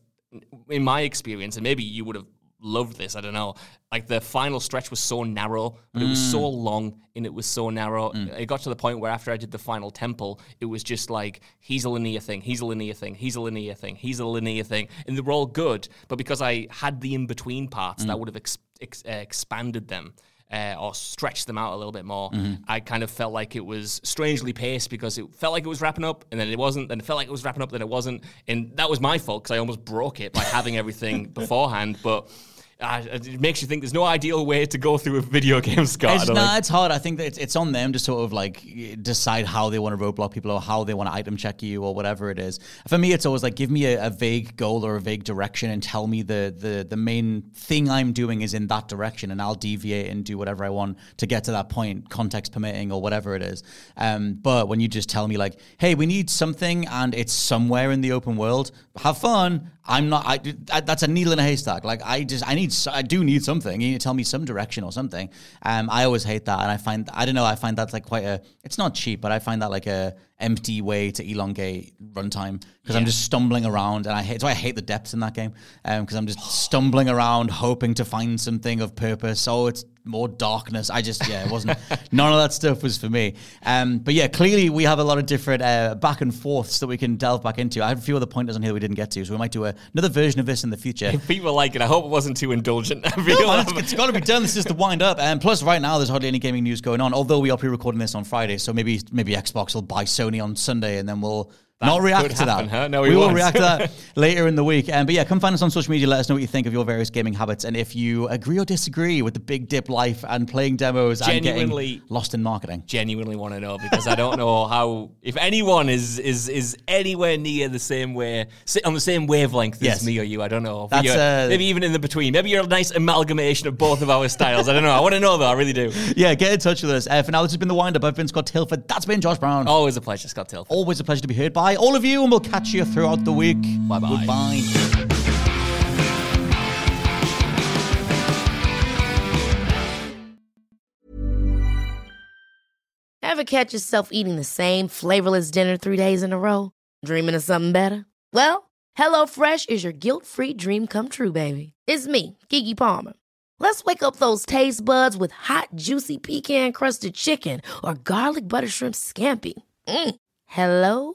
in my experience and maybe you would have loved this i don't know like the final stretch was so narrow but it was so long and it was so narrow it got to the point where after i did the final temple it was just like he's a linear thing he's a linear thing he's a linear thing he's a linear thing and they were all good but because i had the in-between parts that would have ex- ex- uh, expanded them uh, or stretched them out a little bit more. I kind of felt like it was strangely paced because it felt like it was wrapping up and then it wasn't. Then it felt like it was wrapping up, then it wasn't. And that was my fault because I almost broke it by having everything (laughs) beforehand. But uh, it makes you think there's no ideal way to go through a video (laughs) game, Scott. It's, nah, think. it's hard. I think that it's, it's on them to sort of like decide how they want to roadblock people or how they want to item check you or whatever it is. For me, it's always like give me a, a vague goal or a vague direction and tell me the, the the main thing I'm doing is in that direction, and I'll deviate and do whatever I want to get to that point, context permitting or whatever it is. Um, but when you just tell me like, hey, we need something and it's somewhere in the open world, have fun. I'm not. I, I that's a needle in a haystack. Like I just I need. I do need something. You need to tell me some direction or something. Um, I always hate that, and I find I don't know. I find that like quite a. It's not cheap, but I find that like a empty way to elongate runtime because I'm just stumbling around, and I hate. So I hate the depths in that game because I'm just stumbling around hoping to find something of purpose. Oh, it's more darkness. I just yeah, it wasn't. (laughs) none of that stuff was for me. Um, but yeah, clearly we have a lot of different uh, back and forths that we can delve back into. I have a few other pointers on here we didn't get to, so we might do a, another version of this in the future. If (laughs) people like it, I hope it wasn't too indulgent. (laughs) No, man, it's, it's got to be done. This is the wind up. And plus, right now, there's hardly any gaming news going on. Although we are pre-recording this on Friday, so maybe maybe Xbox will buy Sony on Sunday, and then we'll not react to that. huh? No, we we will react to that (laughs) later in the week. Um, but yeah, come find us on social media. Let us know what you think of your various gaming habits, and if you agree or disagree with the Big Dip life and playing demos and Genuinely- getting lost in marketing. genuinely want to know because I don't know how if anyone is is is anywhere near the same way on the same wavelength as Yes. me or you. I don't know. That's, uh, maybe even in the between. Maybe you're a nice amalgamation of both of our styles. I don't know. I want to know though. I really do. (laughs) Yeah, get in touch with us. Uh, for now, this has been the wind up. I've been Scott Tailford. That's been Josh Brown. Always a pleasure, Scott Tailford. Always a pleasure to be heard by all of you, and we'll catch you throughout the week. Bye-bye. Goodbye. Ever catch yourself eating the same flavorless dinner three days in a row? Dreaming of something better? Well, HelloFresh is your guilt-free dream come true, baby. It's me, Keke Palmer. Let's wake up those taste buds with hot, juicy pecan-crusted chicken or garlic butter shrimp scampi. Mm. Hello